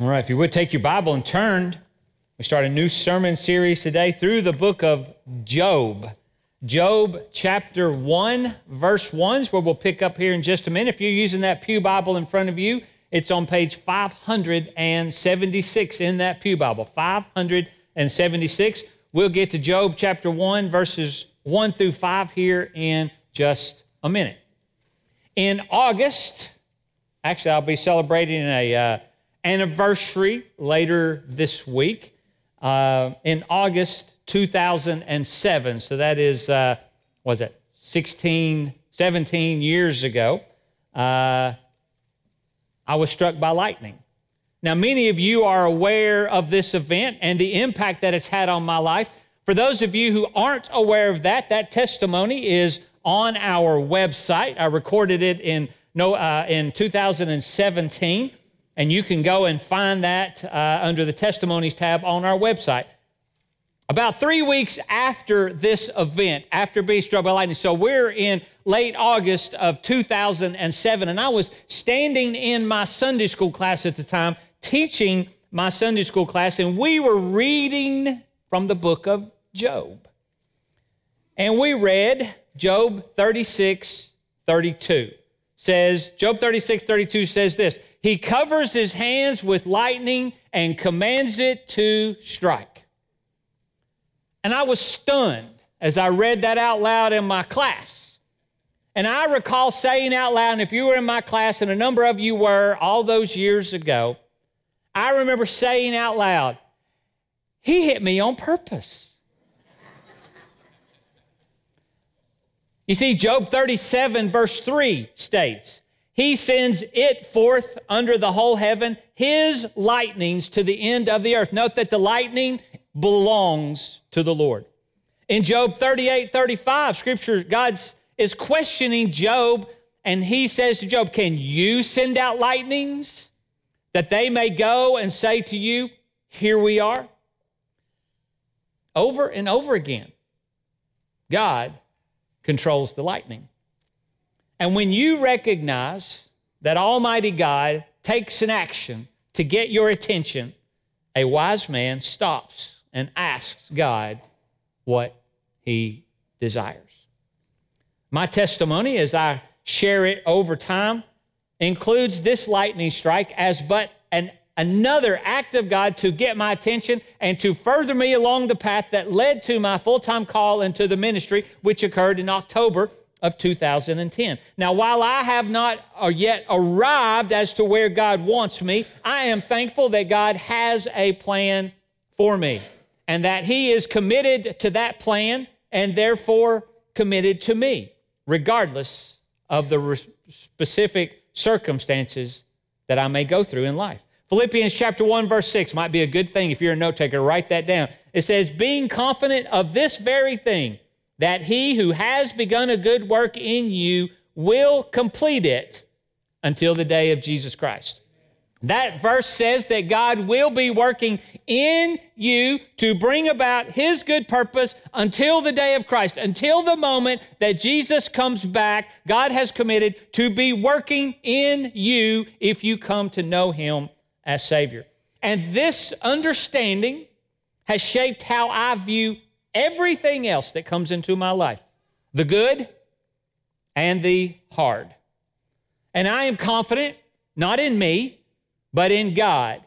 All right, if you would take your Bible and turn, we start a new sermon series today through the book of Job. Job chapter 1, verse 1 is where we'll pick up here in just a minute. If you're using that Pew Bible in front of you, it's on page 576 in that Pew Bible. 576. We'll get to Job chapter 1, verses 1 through 5 here in just a minute. In August, actually, I'll be celebrating a uh, anniversary later this week uh, in August 2007. So that is, uh, was it 16, 17 years ago? Uh, I was struck by lightning. Now, many of you are aware of this event and the impact that it's had on my life. For those of you who aren't aware of that, that testimony is on our website. I recorded it in, no, uh, in 2017, and you can go and find that uh, under the testimonies tab on our website. About three weeks after this event, after being struck by lightning, so we're in late August of 2007, and I was standing in my Sunday school class at the time, teaching my Sunday school class, and we were reading from the book of Job. And we read Job 36, 32. Says, Job 36, 32 says this He covers his hands with lightning and commands it to strike. And I was stunned as I read that out loud in my class. And I recall saying out loud, and if you were in my class, and a number of you were all those years ago, I remember saying out loud, He hit me on purpose. you see, Job 37, verse 3 states, He sends it forth under the whole heaven, His lightnings to the end of the earth. Note that the lightning belongs to the Lord. In Job 38 35, scripture, God is questioning Job, and he says to Job, Can you send out lightnings that they may go and say to you, Here we are? Over and over again, God controls the lightning. And when you recognize that Almighty God takes an action to get your attention, a wise man stops and asks God what he desires. My testimony, as I share it over time, includes this lightning strike as but an another act of God to get my attention and to further me along the path that led to my full time call into the ministry, which occurred in October of 2010. Now, while I have not uh, yet arrived as to where God wants me, I am thankful that God has a plan for me and that He is committed to that plan and therefore committed to me, regardless of the specific circumstances that I may go through in life. Philippians chapter 1, verse 6 might be a good thing if you're a note taker, write that down. It says, Being confident of this very thing, that he who has begun a good work in you will complete it until the day of Jesus Christ. That verse says that God will be working in you to bring about His good purpose until the day of Christ, until the moment that Jesus comes back. God has committed to be working in you if you come to know Him as Savior. And this understanding has shaped how I view everything else that comes into my life the good and the hard. And I am confident, not in me, but in God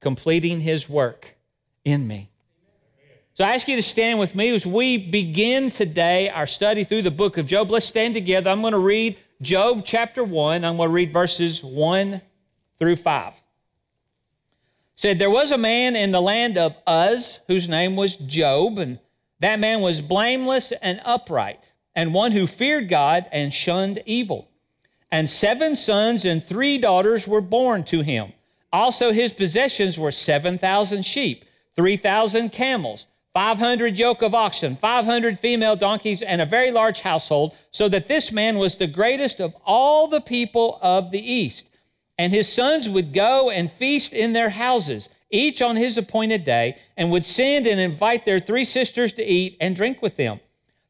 completing His work in me. So I ask you to stand with me as we begin today our study through the book of Job. Let's stand together. I'm going to read Job chapter 1. I'm going to read verses 1 through 5. said there was a man in the land of Uz whose name was Job and that man was blameless and upright and one who feared God and shunned evil. And seven sons and three daughters were born to him. Also, his possessions were 7,000 sheep, 3,000 camels, 500 yoke of oxen, 500 female donkeys, and a very large household, so that this man was the greatest of all the people of the East. And his sons would go and feast in their houses, each on his appointed day, and would send and invite their three sisters to eat and drink with them.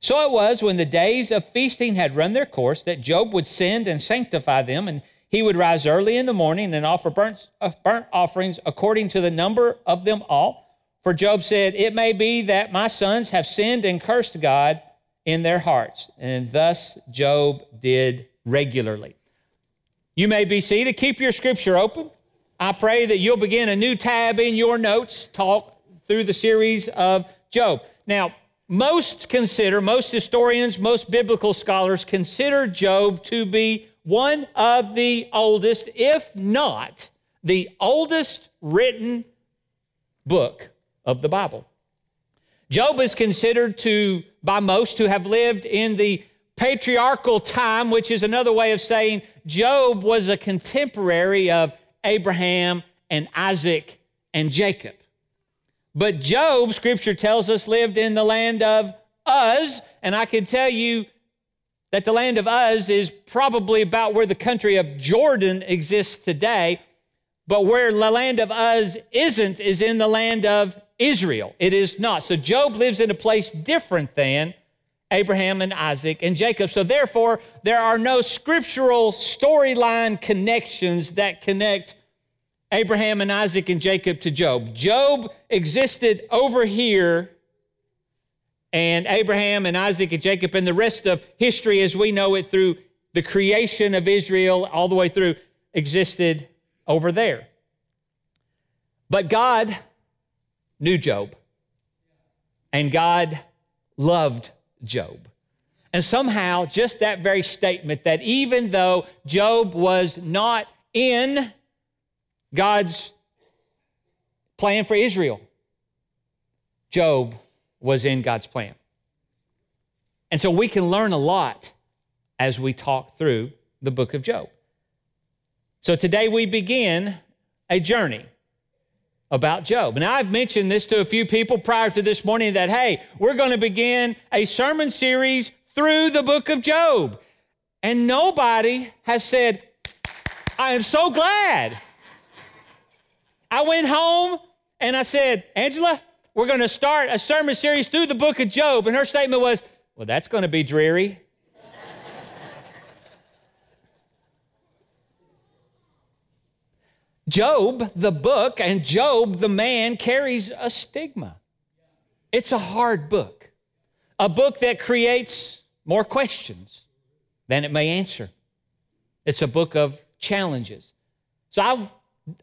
So it was when the days of feasting had run their course that Job would send and sanctify them, and he would rise early in the morning and offer burnt, uh, burnt offerings according to the number of them all. For Job said, It may be that my sons have sinned and cursed God in their hearts. And thus Job did regularly. You may be seated. Keep your scripture open. I pray that you'll begin a new tab in your notes, talk through the series of Job. Now, most consider, most historians, most biblical scholars consider Job to be one of the oldest, if not the oldest written book of the Bible. Job is considered to, by most, to have lived in the patriarchal time, which is another way of saying Job was a contemporary of Abraham and Isaac and Jacob. But Job, scripture tells us, lived in the land of Uz, and I can tell you that the land of Uz is probably about where the country of Jordan exists today, but where the land of Uz isn't is in the land of Israel. It is not. So Job lives in a place different than Abraham and Isaac and Jacob. So therefore, there are no scriptural storyline connections that connect Abraham and Isaac and Jacob to Job. Job existed over here, and Abraham and Isaac and Jacob and the rest of history as we know it through the creation of Israel all the way through existed over there. But God knew Job, and God loved Job. And somehow, just that very statement that even though Job was not in God's plan for Israel, Job was in God's plan. And so we can learn a lot as we talk through the book of Job. So today we begin a journey about Job. And I've mentioned this to a few people prior to this morning that, hey, we're going to begin a sermon series through the book of Job. And nobody has said, I am so glad. I went home and I said, Angela, we're going to start a sermon series through the book of Job. And her statement was, well, that's going to be dreary. Job, the book, and Job, the man, carries a stigma. It's a hard book, a book that creates more questions than it may answer. It's a book of challenges. So I,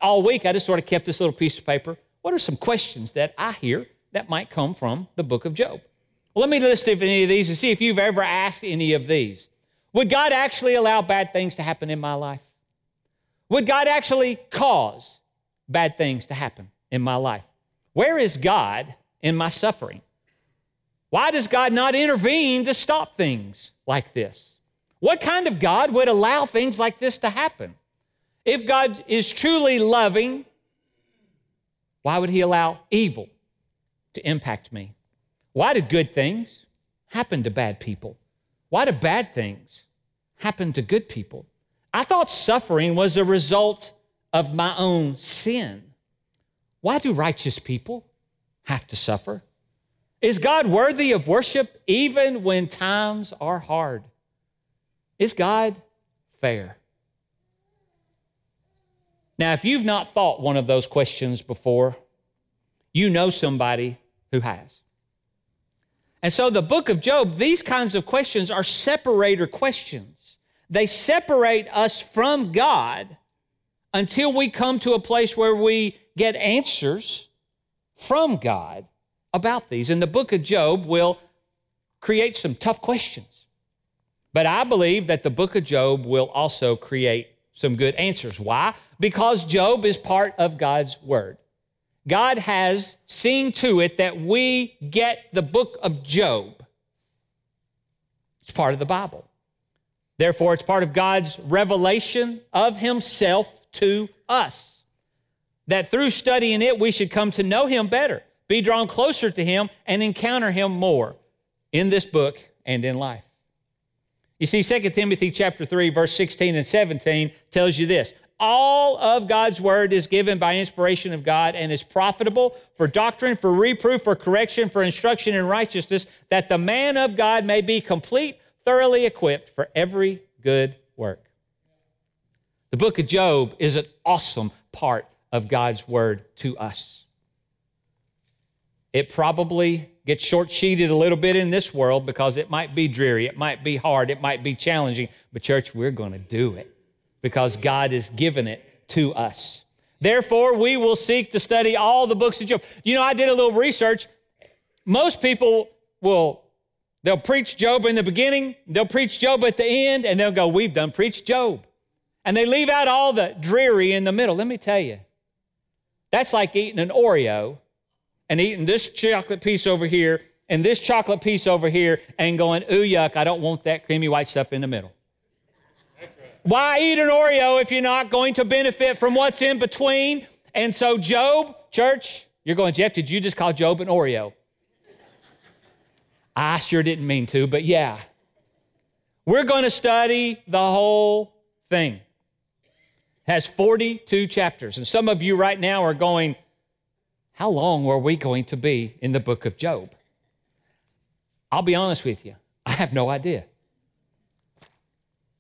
all week, I just sort of kept this little piece of paper. What are some questions that I hear that might come from the book of Job? Well, let me list any of these and see if you've ever asked any of these. Would God actually allow bad things to happen in my life? Would God actually cause bad things to happen in my life? Where is God in my suffering? Why does God not intervene to stop things like this? What kind of God would allow things like this to happen? If God is truly loving, why would He allow evil to impact me? Why do good things happen to bad people? Why do bad things happen to good people? I thought suffering was a result of my own sin. Why do righteous people have to suffer? Is God worthy of worship even when times are hard? Is God fair? Now, if you've not thought one of those questions before, you know somebody who has. And so, the book of Job, these kinds of questions are separator questions. They separate us from God until we come to a place where we get answers from God about these. And the book of Job will create some tough questions. But I believe that the book of Job will also create some good answers. Why? Because Job is part of God's word. God has seen to it that we get the book of Job. It's part of the Bible. Therefore, it's part of God's revelation of Himself to us. That through studying it, we should come to know Him better, be drawn closer to Him, and encounter Him more in this book and in life. You see, 2 Timothy chapter 3, verse 16 and 17 tells you this. All of God's word is given by inspiration of God and is profitable for doctrine, for reproof, for correction, for instruction in righteousness, that the man of God may be complete, thoroughly equipped for every good work. The book of Job is an awesome part of God's word to us. It probably gets short sheeted a little bit in this world because it might be dreary, it might be hard, it might be challenging. But, church, we're going to do it because God has given it to us. Therefore, we will seek to study all the books of Job. You know, I did a little research. Most people will they'll preach Job in the beginning, they'll preach Job at the end, and they'll go, "We've done preached Job." And they leave out all the dreary in the middle. Let me tell you. That's like eating an Oreo and eating this chocolate piece over here and this chocolate piece over here and going, ooh, yuck, I don't want that creamy white stuff in the middle. Why eat an Oreo if you're not going to benefit from what's in between? And so, Job, church, you're going, Jeff, did you just call Job an Oreo? I sure didn't mean to, but yeah. We're going to study the whole thing. It has 42 chapters. And some of you right now are going, how long were we going to be in the book of Job? I'll be honest with you, I have no idea.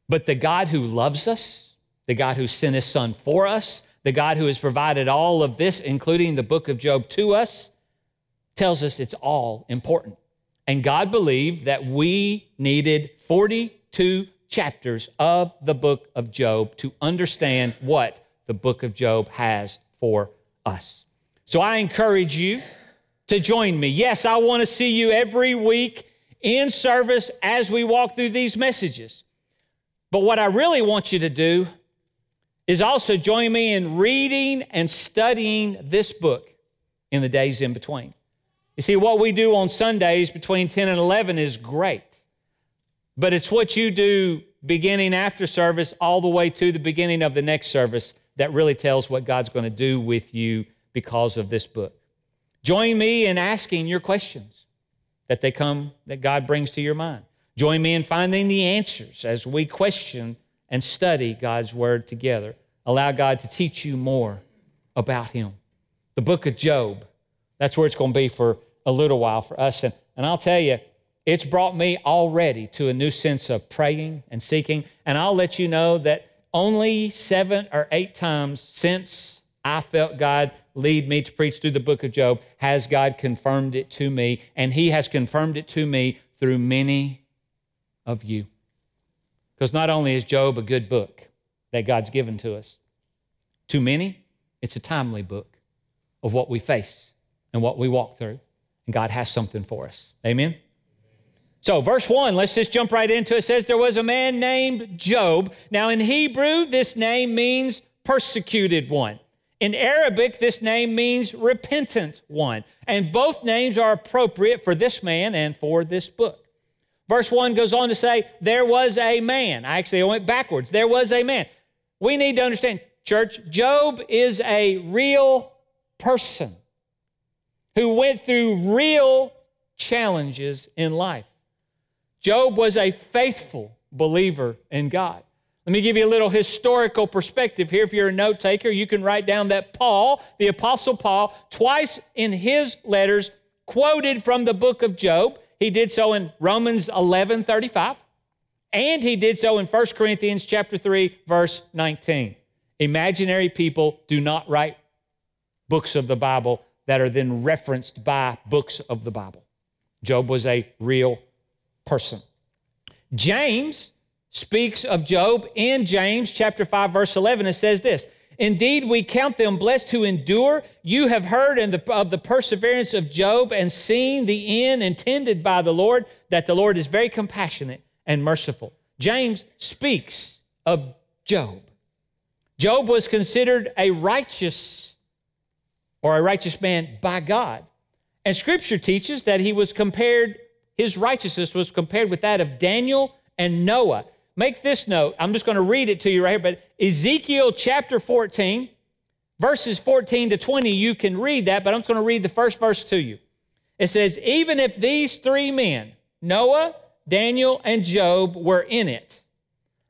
But the God who loves us, the God who sent his son for us, the God who has provided all of this, including the book of Job, to us, tells us it's all important. And God believed that we needed 42 chapters of the book of Job to understand what the book of Job has for us. So I encourage you to join me. Yes, I want to see you every week in service as we walk through these messages. But what I really want you to do is also join me in reading and studying this book in the days in between. You see, what we do on Sundays between 10 and 11 is great, but it's what you do beginning after service all the way to the beginning of the next service that really tells what God's going to do with you because of this book. Join me in asking your questions that they come that God brings to your mind. Join me in finding the answers as we question and study God's word together. Allow God to teach you more about him. The book of Job, that's where it's going to be for a little while for us. And, and I'll tell you, it's brought me already to a new sense of praying and seeking. And I'll let you know that only seven or eight times since I felt God lead me to preach through the book of Job has God confirmed it to me, and He has confirmed it to me through many of you. Because not only is Job a good book that God's given to us, to many, it's a timely book of what we face and what we walk through. And God has something for us. Amen? So, verse 1, let's just jump right into it. It says, There was a man named Job. Now, in Hebrew, this name means persecuted one. In Arabic, this name means repentant one. And both names are appropriate for this man and for this book. Verse 1 goes on to say, There was a man. I actually went backwards. There was a man. We need to understand, church, Job is a real person who went through real challenges in life. Job was a faithful believer in God. Let me give you a little historical perspective here. If you're a note taker, you can write down that Paul, the Apostle Paul, twice in his letters quoted from the book of Job. He did so in Romans 11 35, and he did so in 1 Corinthians chapter 3, verse 19. Imaginary people do not write books of the Bible that are then referenced by books of the Bible. Job was a real person. James speaks of Job in James chapter 5 verse 11 and says this, Indeed, we count them blessed who endure. You have heard the, of the perseverance of Job and seen the end intended by the Lord, that the Lord is very compassionate and merciful. James speaks of Job. Job was considered a righteous or a righteous man by God. And scripture teaches that he was compared, his righteousness was compared with that of Daniel and Noah. Make this note. I'm just going to read it to you right here. But Ezekiel chapter 14, verses 14 to 20, you can read that, but I'm just going to read the first verse to you. It says, Even if these three men, Noah, Daniel, and Job, were in it,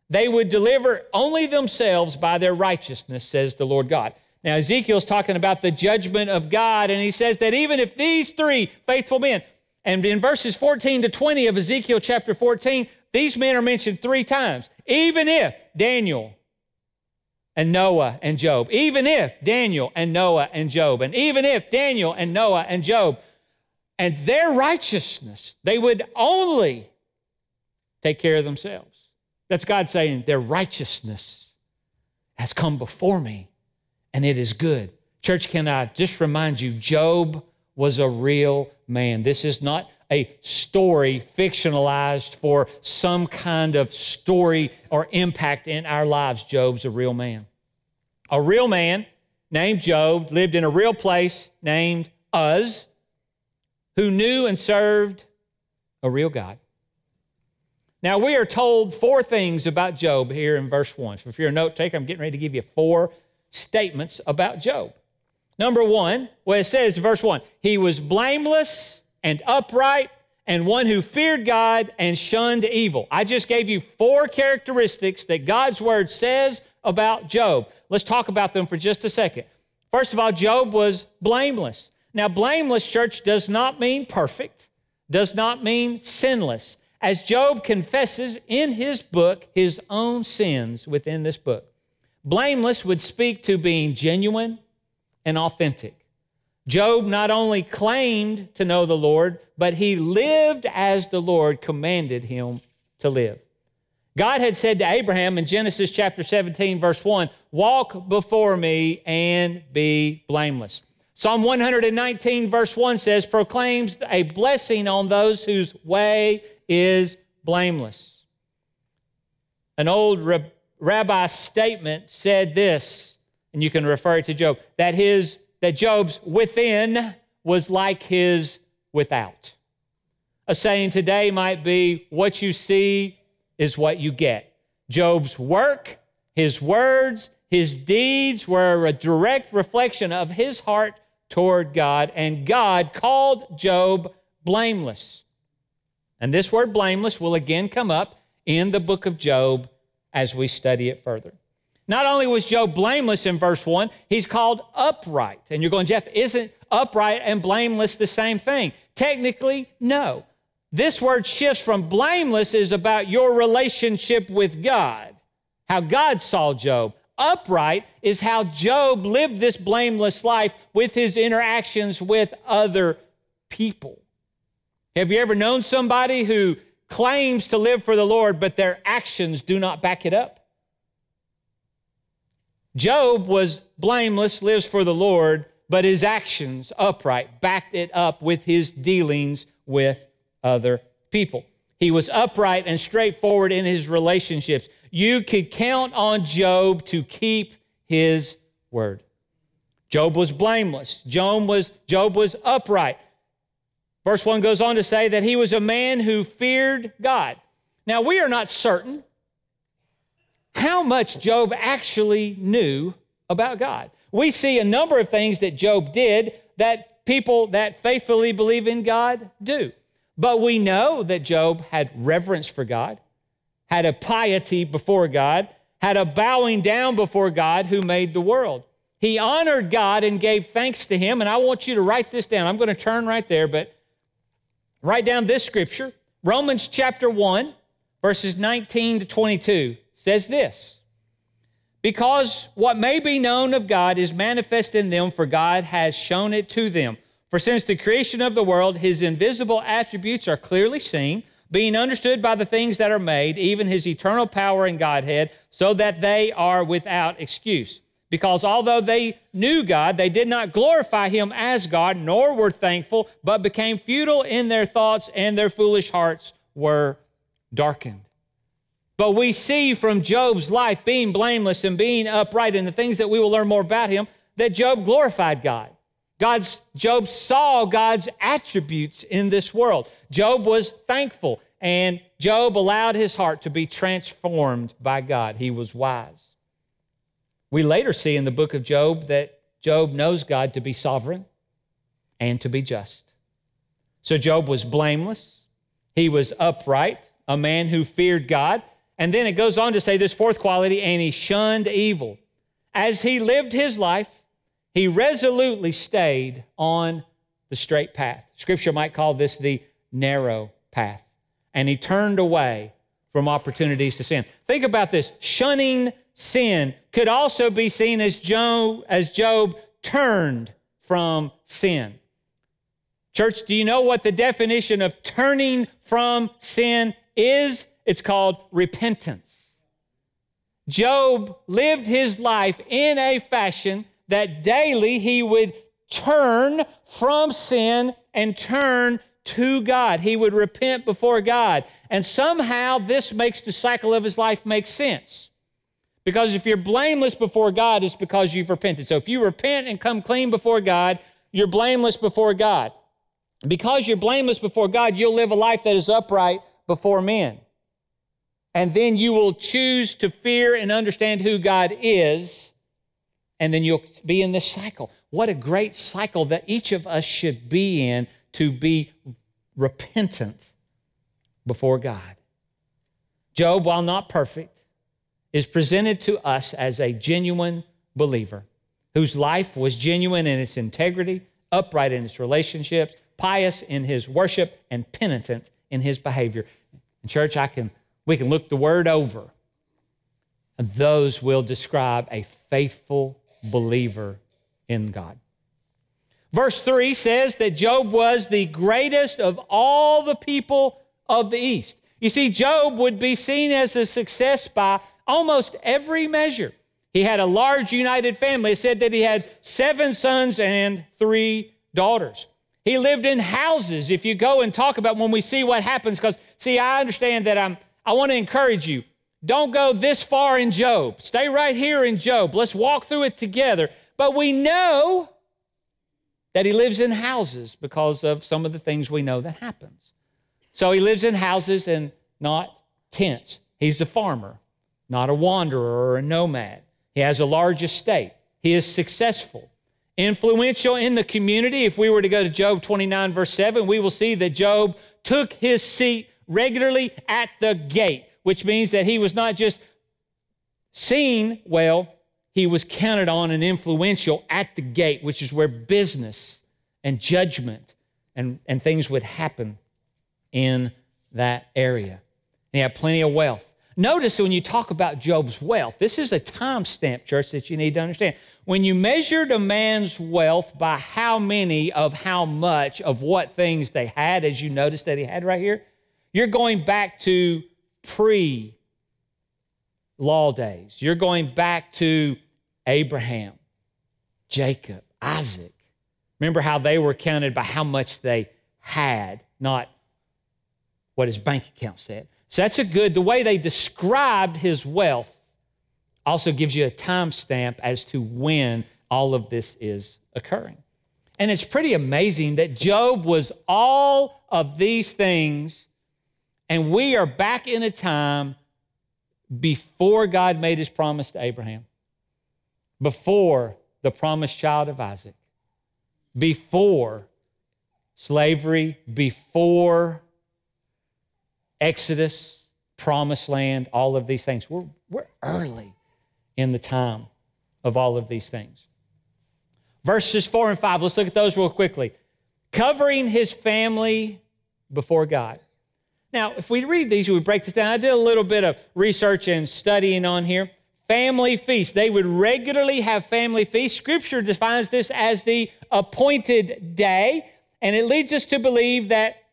they would deliver only themselves by their righteousness, says the Lord God. Now, Ezekiel's talking about the judgment of God, and he says that even if these three faithful men, and in verses 14 to 20 of Ezekiel chapter 14, these men are mentioned three times. Even if Daniel, and Noah and Job, even if Daniel and Noah and Job, and even if Daniel and Noah and Job and their righteousness, they would only take care of themselves. That's God saying, Their righteousness has come before me, and it is good. Church, can I just remind you, Job was a real man. This is not a story fictionalized for some kind of story or impact in our lives. Job's a real man. A real man named Job lived in a real place named Uz, who knew and served a real God. Now, we are told four things about Job here in verse 1. So, if you're a note taker, I'm getting ready to give you four statements about Job. Number one, well, it says, verse 1, he was blameless and upright and one who feared God and shunned evil. I just gave you four characteristics that God's word says about Job. Let's talk about them for just a second. First of all, Job was blameless. Now, blameless, church, does not mean perfect, does not mean sinless as Job confesses in his book his own sins within this book. Blameless would speak to being genuine and authentic. Job not only claimed to know the Lord, but he lived as the Lord commanded him to live. God had said to Abraham in Genesis chapter 17, verse 1, Walk before me and be blameless. Psalm 119, verse 1 says, proclaims a blessing on those whose way is blameless. An old rabbi statement said this, and you can refer to Job, that his that Job's within was like his without. A saying today might be what you see is what you get. Job's work, his words, his deeds were a direct reflection of his heart toward God, and God called Job blameless. And this word blameless will again come up in the book of Job as we study it further. Not only was Job blameless in verse 1, he's called upright. And you're going, Jeff, isn't upright and blameless the same thing? Technically, no. This word shifts from blameless is about your relationship with God, how God saw Job. Upright is how Job lived this blameless life with his interactions with other people. Have you ever known somebody who claims to live for the Lord, but their actions do not back it up? Job was blameless, lives for the Lord, but his actions, upright, backed it up with his dealings with other people. He was upright and straightforward in his relationships. You could count on Job to keep his word. Job was blameless. Job was, Job was upright. Verse 1 goes on to say that he was a man who feared God. Now, we are not certain how much Job actually knew about God. We see a number of things that Job did that people that faithfully believe in God do. But we know that Job had reverence for God, had a piety before God, had a bowing down before God who made the world. He honored God and gave thanks to him. And I want you to write this down. I'm going to turn right there, but Write down this scripture Romans chapter 1, verses 19 to 22 says this Because what may be known of God is manifest in them, for God has shown it to them. For since the creation of the world, his invisible attributes are clearly seen, being understood by the things that are made, even his eternal power and Godhead, so that they are without excuse. Because although they knew God, they did not glorify him as God, nor were thankful, but became futile in their thoughts, and their foolish hearts were darkened. But we see from Job's life being blameless and being upright, and the things that we will learn more about him, that Job glorified God. God's Job saw God's attributes in this world. Job was thankful, and Job allowed his heart to be transformed by God. He was wise. We later see in the book of Job that Job knows God to be sovereign and to be just. So Job was blameless, he was upright, a man who feared God. And then it goes on to say this fourth quality, and he shunned evil. As he lived his life, he resolutely stayed on the straight path. Scripture might call this the narrow path. And he turned away from opportunities to sin. Think about this shunning sin could also be seen as Job, as Job turned from sin. Church, do you know what the definition of turning from sin is? It's called repentance. Job lived his life in a fashion that daily he would turn from sin and turn to God. He would repent before God. And somehow this makes the cycle of his life make sense. Because if you're blameless before God, it's because you've repented. So if you repent and come clean before God, you're blameless before God. Because you're blameless before God, you'll live a life that is upright before men. And then you will choose to fear and understand who God is, and then you'll be in this cycle. What a great cycle that each of us should be in to be repentant before God. Job, while not perfect, is presented to us as a genuine believer whose life was genuine in its integrity, upright in its relationships, pious in his worship, and penitent in his behavior. In church, I can we can look the word over, and those will describe a faithful believer in God. Verse 3 says that Job was the greatest of all the people of the East. You see, Job would be seen as a success by almost every measure. He had a large united family. It said that he had seven sons and three daughters. He lived in houses. If you go and talk about when we see what happens, because see, I understand that I'm I want to encourage you. Don't go this far in Job. Stay right here in Job. Let's walk through it together. But we know that he lives in houses because of some of the things we know that happens. So he lives in houses and not tents. He's a farmer, not a wanderer or a nomad. He has a large estate. He is successful, influential in the community. If we were to go to Job 29, verse 7, we will see that Job took his seat regularly at the gate, which means that he was not just seen well, he was counted on and influential at the gate, which is where business and judgment and, and things would happen in that area. And he had plenty of wealth. Notice when you talk about Job's wealth, this is a timestamp, church, that you need to understand. When you measured a man's wealth by how many of how much of what things they had, as you notice that he had right here, you're going back to pre law days. You're going back to Abraham, Jacob, Isaac. Remember how they were counted by how much they had, not what his bank account said. So that's a good, the way they described his wealth also gives you a timestamp as to when all of this is occurring. And it's pretty amazing that Job was all of these things and we are back in a time before God made his promise to Abraham, before the promised child of Isaac, before slavery, before Exodus, promised land, all of these things. We're, we're early in the time of all of these things. Verses 4 and 5, let's look at those real quickly. Covering his family before God. Now, if we read these, we break this down. I did a little bit of research and studying on here. Family feast. They would regularly have family feasts. Scripture defines this as the appointed day, and it leads us to believe that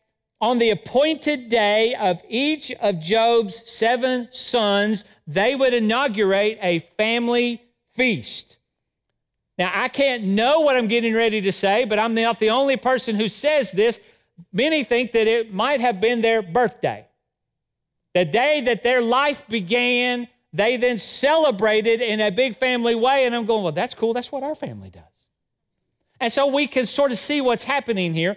on the appointed day of each of Job's seven sons, they would inaugurate a family feast. Now, I can't know what I'm getting ready to say, but I'm not the only person who says this. Many think that it might have been their birthday. The day that their life began, they then celebrated in a big family way. And I'm going, well, that's cool. That's what our family does. And so we can sort of see what's happening here.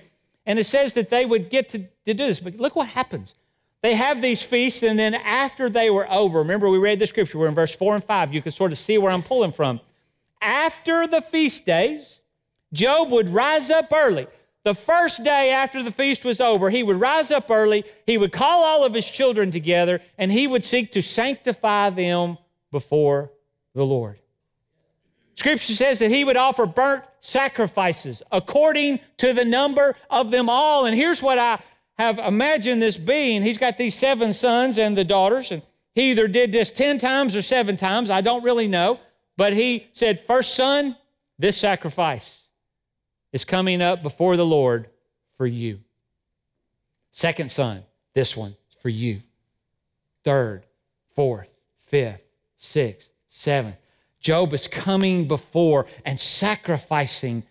And it says that they would get to, to do this. But look what happens. They have these feasts, and then after they were over, remember we read the scripture, we're in verse 4 and 5. You can sort of see where I'm pulling from. After the feast days, Job would rise up early the first day after the feast was over, he would rise up early, he would call all of his children together, and he would seek to sanctify them before the Lord. Scripture says that he would offer burnt sacrifices according to the number of them all. And here's what I have imagined this being. He's got these seven sons and the daughters, and He either did this 10 times or seven times, I don't really know, but he said, First son, this sacrifice is coming up before the Lord for you. Second son, this one for you. Third, fourth, fifth, sixth, seventh. Job is coming before and sacrificing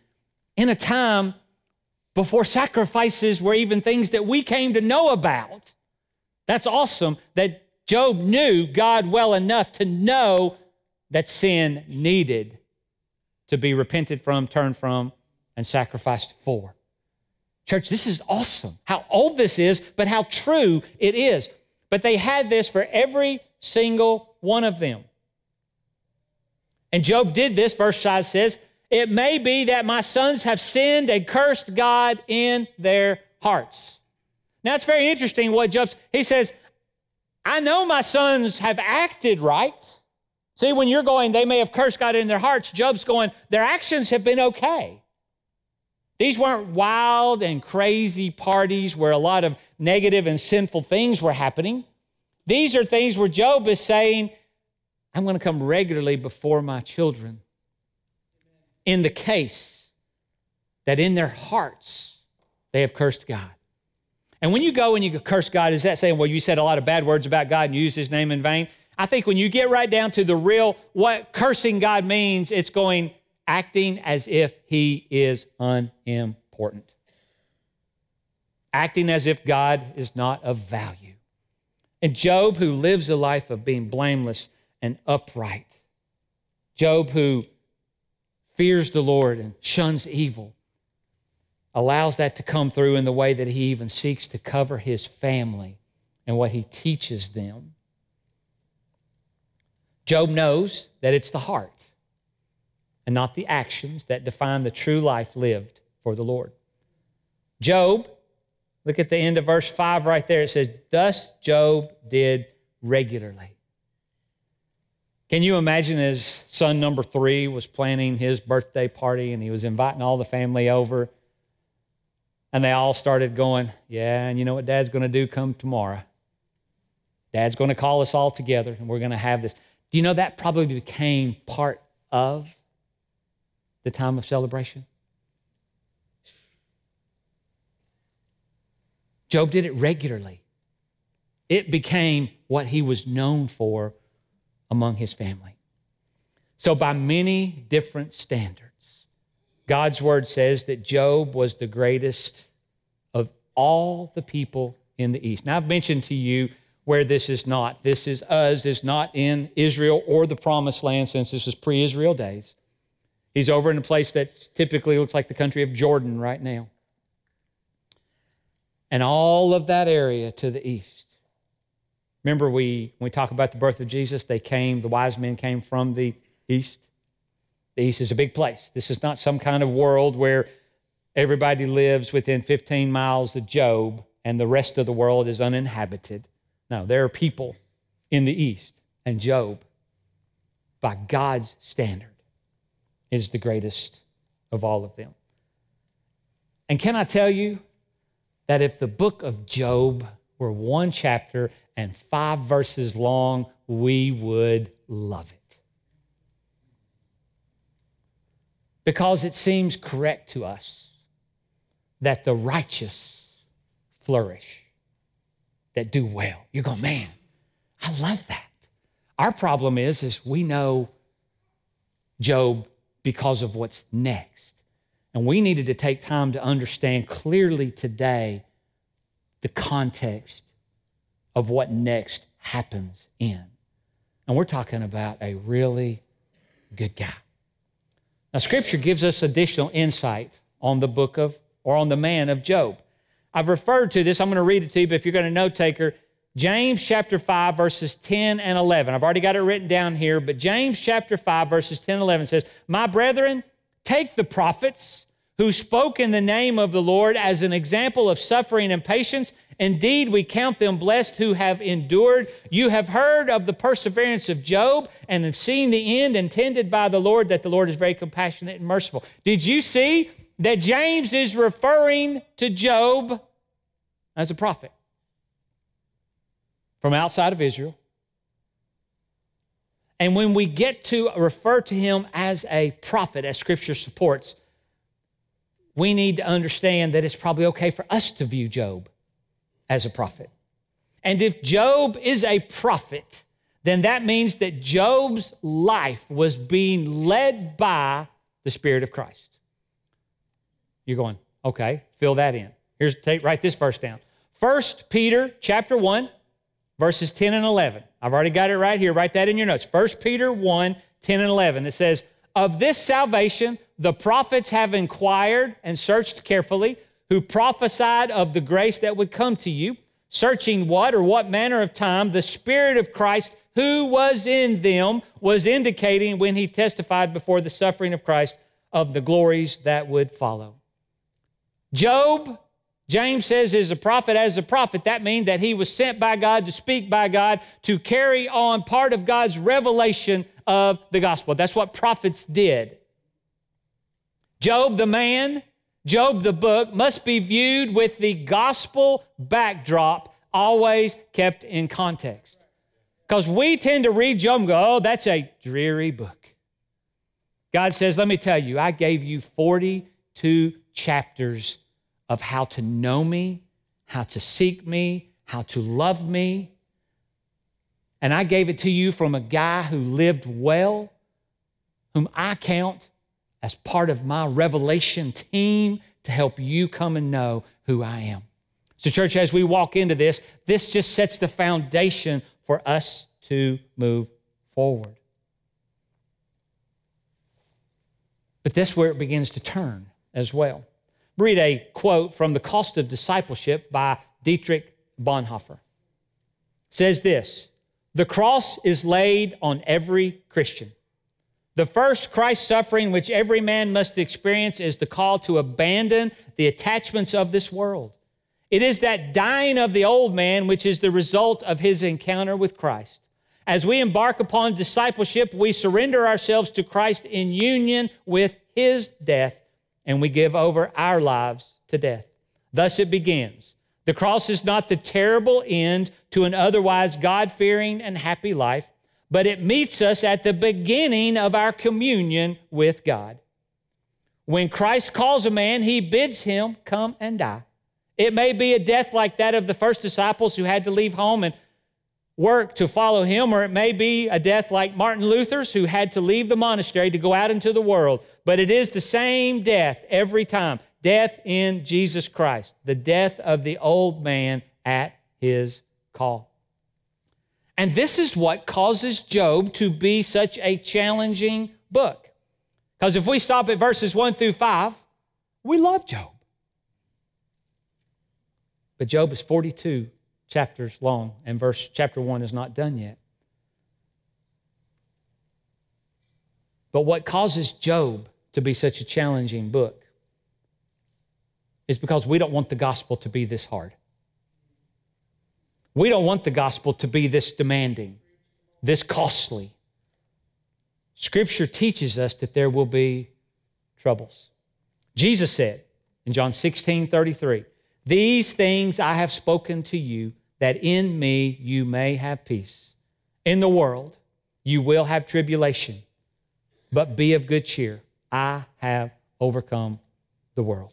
in a time before sacrifices were even things that we came to know about. That's awesome that Job knew God well enough to know that sin needed to be repented from, turned from, and sacrificed for. Church, this is awesome. How old this is, but how true it is. But they had this for every single one of them. And Job did this, verse 5 says, It may be that my sons have sinned and cursed God in their hearts. Now it's very interesting what Job he says, I know my sons have acted right. See, when you're going, they may have cursed God in their hearts, Job's going, their actions have been okay. These weren't wild and crazy parties where a lot of negative and sinful things were happening. These are things where Job is saying, I'm going to come regularly before my children. In the case that in their hearts they have cursed God. And when you go and you curse God, is that saying, well, you said a lot of bad words about God and used his name in vain? I think when you get right down to the real, what cursing God means, it's going, acting as if he is unimportant, acting as if God is not of value. And Job, who lives a life of being blameless and upright, Job, who fears the Lord and shuns evil, allows that to come through in the way that he even seeks to cover his family and what he teaches them. Job knows that it's the heart and not the actions that define the true life lived for the Lord. Job, look at the end of verse 5 right there. It says, Thus Job did regularly. Can you imagine his son number three was planning his birthday party and he was inviting all the family over? And they all started going, Yeah, and you know what dad's going to do come tomorrow? Dad's going to call us all together and we're going to have this. Do you know that probably became part of the time of celebration? Job did it regularly. It became what he was known for among his family. So, by many different standards, God's word says that Job was the greatest of all the people in the East. Now, I've mentioned to you where this is not. This is us, is not in Israel or the promised land since this is pre Israel days. He's over in a place that typically looks like the country of Jordan right now. And all of that area to the east. Remember, we, when we talk about the birth of Jesus, they came, the wise men came from the east. The east is a big place. This is not some kind of world where everybody lives within 15 miles of Job and the rest of the world is uninhabited. No, there are people in the east, and Job, by God's standard, is the greatest of all of them. And can I tell you that if the book of Job were one chapter and five verses long, we would love it. Because it seems correct to us that the righteous flourish, that do well. You go, man, I love that. Our problem is, is we know Job because of what's next. And we needed to take time to understand clearly today the context of what next happens in. And we're talking about a really good guy. Now, Scripture gives us additional insight on the book of, or on the man of Job. I've referred to this, I'm going to read it to you, but if you're going to note taker, James chapter 5, verses 10 and 11. I've already got it written down here, but James chapter 5, verses 10 and 11 says, My brethren, take the prophets who spoke in the name of the Lord as an example of suffering and patience. Indeed, we count them blessed who have endured. You have heard of the perseverance of Job and have seen the end intended by the Lord, that the Lord is very compassionate and merciful. Did you see that James is referring to Job as a prophet? from outside of Israel And when we get to refer to him as a prophet, as scripture supports, we need to understand that it's probably okay for us to view Job as a prophet. And if Job is a prophet, then that means that Job's life was being led by the Spirit of Christ. You're going, okay, fill that in. Here's take write this verse down. First Peter chapter 1, verses 10 and 11. I've already got it right here. Write that in your notes. First Peter 1, 10 and 11. It says, Of this salvation the prophets have inquired and searched carefully, who prophesied of the grace that would come to you, searching what or what manner of time the Spirit of Christ who was in them was indicating when he testified before the suffering of Christ of the glories that would follow. Job, James says, is a prophet. As a prophet, that means that he was sent by God to speak by God to carry on part of God's revelation of the gospel. That's what prophets did. Job, the man, Job, the book, must be viewed with the gospel backdrop always kept in context. Because we tend to read Job and go, oh, that's a dreary book. God says, let me tell you, I gave you 42 chapters of how to know me, how to seek me, how to love me. And I gave it to you from a guy who lived well, whom I count as part of my revelation team to help you come and know who I am. So, church, as we walk into this, this just sets the foundation for us to move forward. But that's where it begins to turn as well. Read a quote from The Cost of Discipleship by Dietrich Bonhoeffer. It says this The cross is laid on every Christian. The first Christ suffering which every man must experience is the call to abandon the attachments of this world. It is that dying of the old man which is the result of his encounter with Christ. As we embark upon discipleship, we surrender ourselves to Christ in union with his death, and we give over our lives to death. Thus it begins. The cross is not the terrible end to an otherwise God fearing and happy life, but it meets us at the beginning of our communion with God. When Christ calls a man, he bids him come and die. It may be a death like that of the first disciples who had to leave home and work to follow him, or it may be a death like Martin Luther's who had to leave the monastery to go out into the world. But it is the same death every time death in Jesus Christ, the death of the old man at his call. And this is what causes Job to be such a challenging book. Because if we stop at verses 1 through 5, we love Job. But Job is 42 chapters long, and verse chapter 1 is not done yet. But what causes Job to be such a challenging book is because we don't want the gospel to be this hard. We don't want the gospel to be this demanding, this costly. Scripture teaches us that there will be troubles. Jesus said in John 16 33, these things I have spoken to you, that in me you may have peace. In the world you will have tribulation, but be of good cheer. I have overcome the world.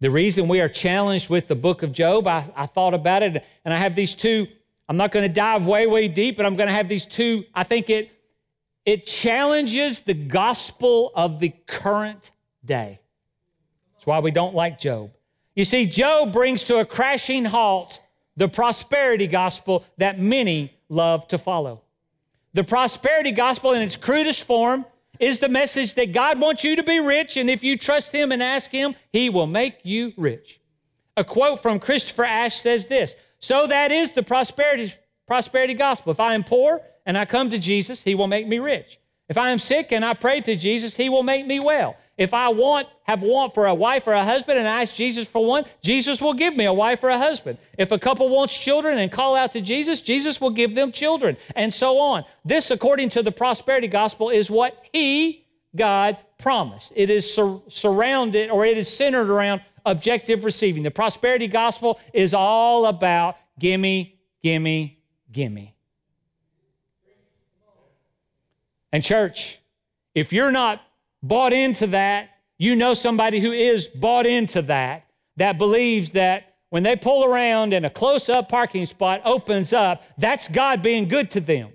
The reason we are challenged with the book of Job, I, I thought about it, and I have these two. I'm not going to dive way, way deep, but I'm going to have these two. I think it, it challenges the gospel of the current day. That's why we don't like Job. You see, Job brings to a crashing halt the prosperity gospel that many love to follow. The prosperity gospel, in its crudest form, is the message that God wants you to be rich, and if you trust Him and ask Him, He will make you rich. A quote from Christopher Ash says this So that is the prosperity, prosperity gospel. If I am poor and I come to Jesus, He will make me rich. If I am sick and I pray to Jesus, He will make me well. If I want, have want for a wife or a husband and I ask Jesus for one, Jesus will give me a wife or a husband. If a couple wants children and call out to Jesus, Jesus will give them children, and so on. This, according to the prosperity gospel, is what He, God, promised. It is sur- surrounded or it is centered around objective receiving. The prosperity gospel is all about gimme, gimme, gimme. And, church, if you're not bought into that, you know somebody who is bought into that, that believes that when they pull around and a close up parking spot opens up, that's God being good to them.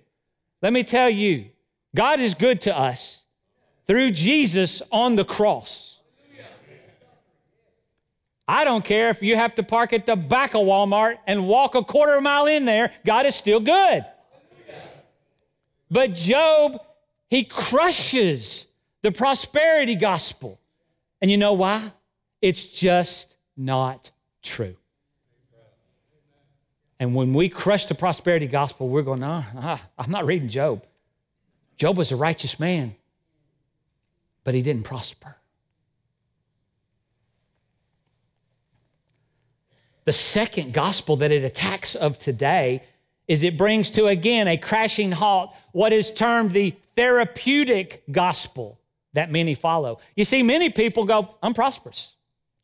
Let me tell you, God is good to us through Jesus on the cross. I don't care if you have to park at the back of Walmart and walk a quarter mile in there, God is still good. But Job, he crushes the prosperity gospel. And you know why? It's just not true. And when we crush the prosperity gospel, we're going, nah, nah, I'm not reading Job. Job was a righteous man, but he didn't prosper. The second gospel that it attacks of today is it brings to again a crashing halt what is termed the therapeutic gospel that many follow. You see, many people go, I'm prosperous.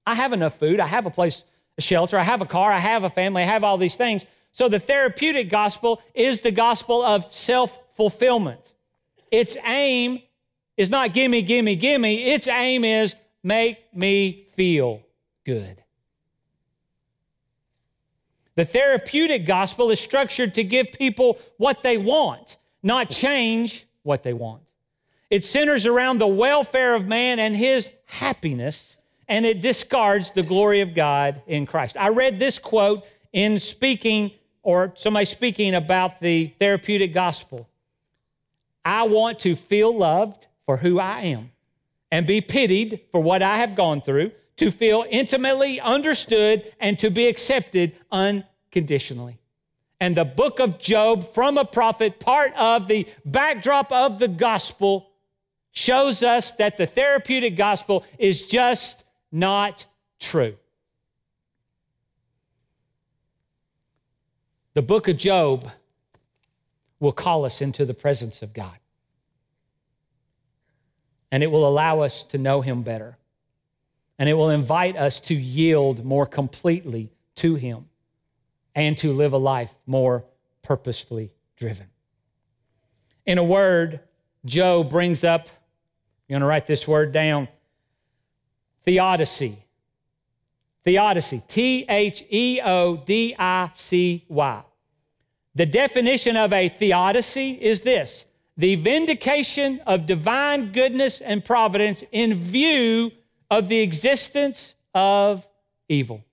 I have enough food. I have a place, a shelter. I have a car. I have a family. I have all these things. So the therapeutic gospel is the gospel of self fulfillment. Its aim is not gimme, gimme, gimme. Its aim is make me feel good. The therapeutic gospel is structured to give people what they want, not change what they want. It centers around the welfare of man and his happiness, and it discards the glory of God in Christ. I read this quote in speaking, or somebody speaking about the therapeutic gospel. I want to feel loved for who I am and be pitied for what I have gone through, to feel intimately understood and to be accepted unconditionally. And the book of Job, from a prophet, part of the backdrop of the gospel, shows us that the therapeutic gospel is just not true. The book of Job will call us into the presence of God. And it will allow us to know Him better. And it will invite us to yield more completely to Him and to live a life more purposefully driven. In a word, Job brings up you're going to write this word down theodicy. Theodicy. T H E O D I C Y. The definition of a theodicy is this the vindication of divine goodness and providence in view of the existence of evil.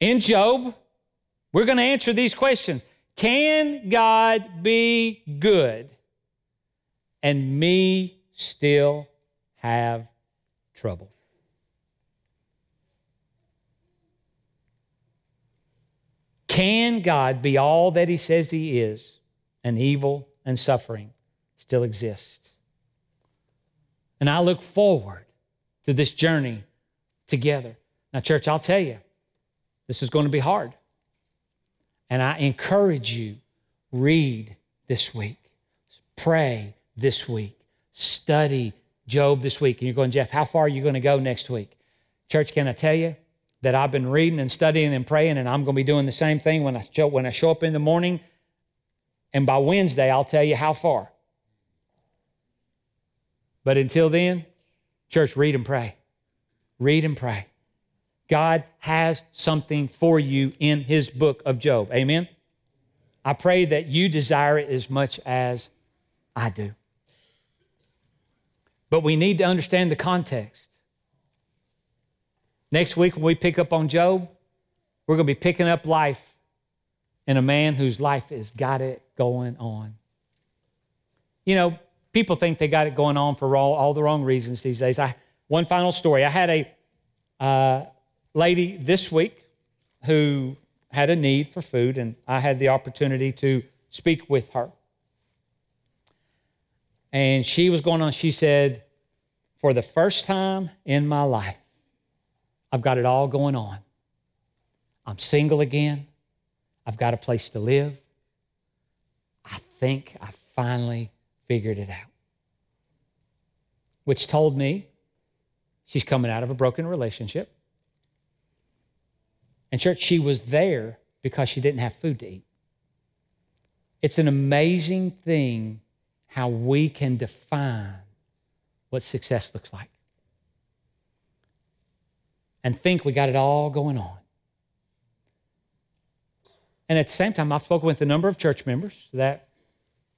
In Job, we're going to answer these questions. Can God be good and me still have trouble? Can God be all that He says He is and evil and suffering still exist? And I look forward to this journey together. Now, church, I'll tell you, this is going to be hard. And I encourage you read this week, pray this week, study Job this week. And you're going, Jeff, how far are you going to go next week? Church, can I tell you that I've been reading and studying and praying, and I'm going to be doing the same thing when I show, when I show up in the morning. And by Wednesday, I'll tell you how far. But until then, church, read and pray. Read and pray. God has something for you in his book of Job. Amen? I pray that you desire it as much as I do. But we need to understand the context. Next week, when we pick up on Job, we're going to be picking up life in a man whose life has got it going on. You know, people think they got it going on for all, all the wrong reasons these days. I, one final story. I had a, uh, lady this week who had a need for food, and I had the opportunity to speak with her. And she was going on, she said, For the first time in my life, I've got it all going on. I'm single again. I've got a place to live. I think I finally figured it out. Which told me she's coming out of a broken relationship. And, church, she was there because she didn't have food to eat. It's an amazing thing how we can define what success looks like and think we got it all going on. And at the same time, I've spoken with a number of church members that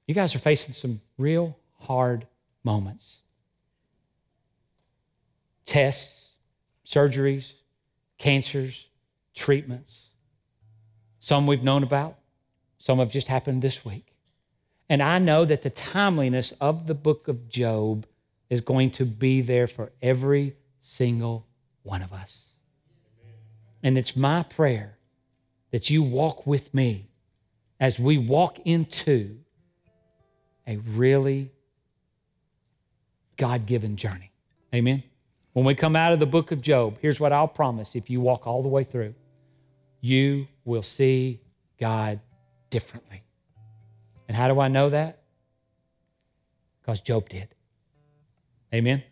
you guys are facing some real hard moments tests, surgeries, cancers, treatments. Some we've known about, some have just happened this week. And I know that the timeliness of the book of Job is going to be there for every single one of us. And it's my prayer that you walk with me as we walk into a really God given journey. Amen. When we come out of the book of Job, here's what I'll promise if you walk all the way through you will see God differently. And how do I know that? Because Job did. Amen.